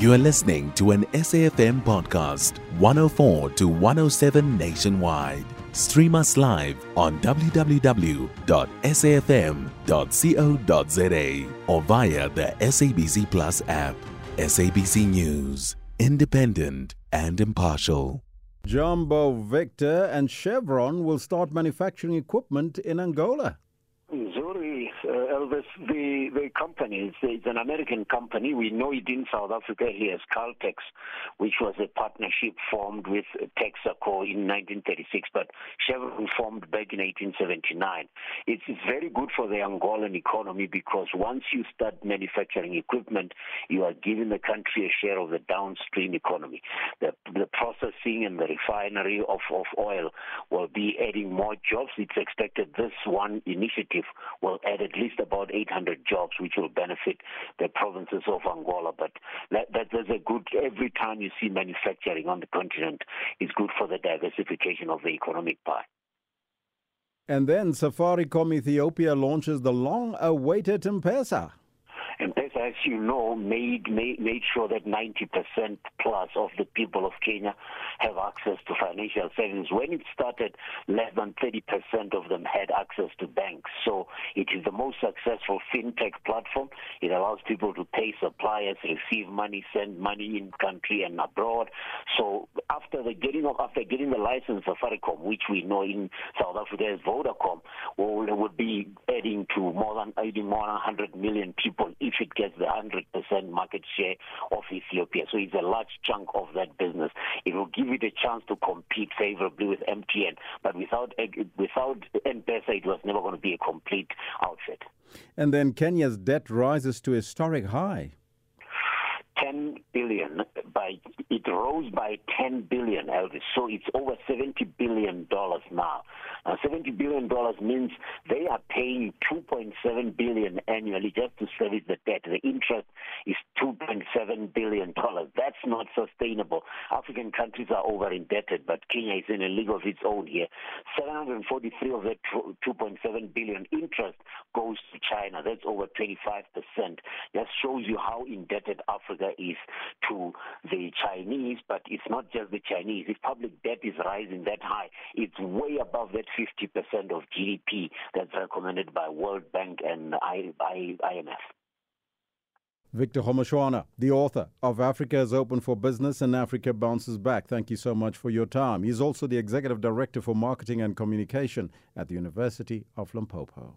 You are listening to an SAFM podcast, 104 to 107 nationwide. Stream us live on www.safm.co.za or via the SABC Plus app. SABC News, independent and impartial. Jumbo Victor and Chevron will start manufacturing equipment in Angola. Uh, Elvis, the, the company, it's an American company. We know it in South Africa here as Caltex, which was a partnership formed with Texaco in 1936, but Chevron formed back in 1879. It's, it's very good for the Angolan economy because once you start manufacturing equipment, you are giving the country a share of the downstream economy. The, the processing and the refinery of, of oil will be adding more jobs. It's expected this one initiative will add at least about 800 jobs, which will benefit the provinces of Angola. But that, that, that's a good, every time you see manufacturing on the continent, it's good for the diversification of the economic pie. And then Safaricom Ethiopia launches the long awaited M Pesa. As you know, made, made, made sure that 90% plus of the people of Kenya have access to financial services. When it started, less than 30% of them had access to banks. So it is the most successful fintech platform. It allows people to pay suppliers, receive money, send money in country and abroad. So after the getting of, after getting the license of Safaricom, which we know in South Africa as Vodacom, well, it would be adding to more than adding more than 100 million people if it gets the 100% market share of Ethiopia. So it's a large chunk of that business. It will give it a chance to compete favorably with MTN, but without without M-Pesa, it was never going to be a complete outfit. And then Kenya's debt rises to historic high. 10 billion by it rose by 10 billion elvis. So it's over 70 billion dollars now. Uh, 70 billion dollars means they are paying 2.7 billion annually just to service the debt. The interest is 2.7 billion dollars. That's not sustainable. African countries are over indebted but kenya is in a league of its own here. 743 of that 2.7 billion interest goes to china. That's over 25 percent. That shows you how indebted africa is to the Chinese, but it's not just the Chinese. If public debt is rising that high, it's way above that 50% of GDP that's recommended by World Bank and IMF. Victor Kgomoeswana, the author of Africa is Open for Business and Africa Bounces Back. Thank you so much for your time. He's also the Executive Director for Marketing and Communication at the University of Limpopo.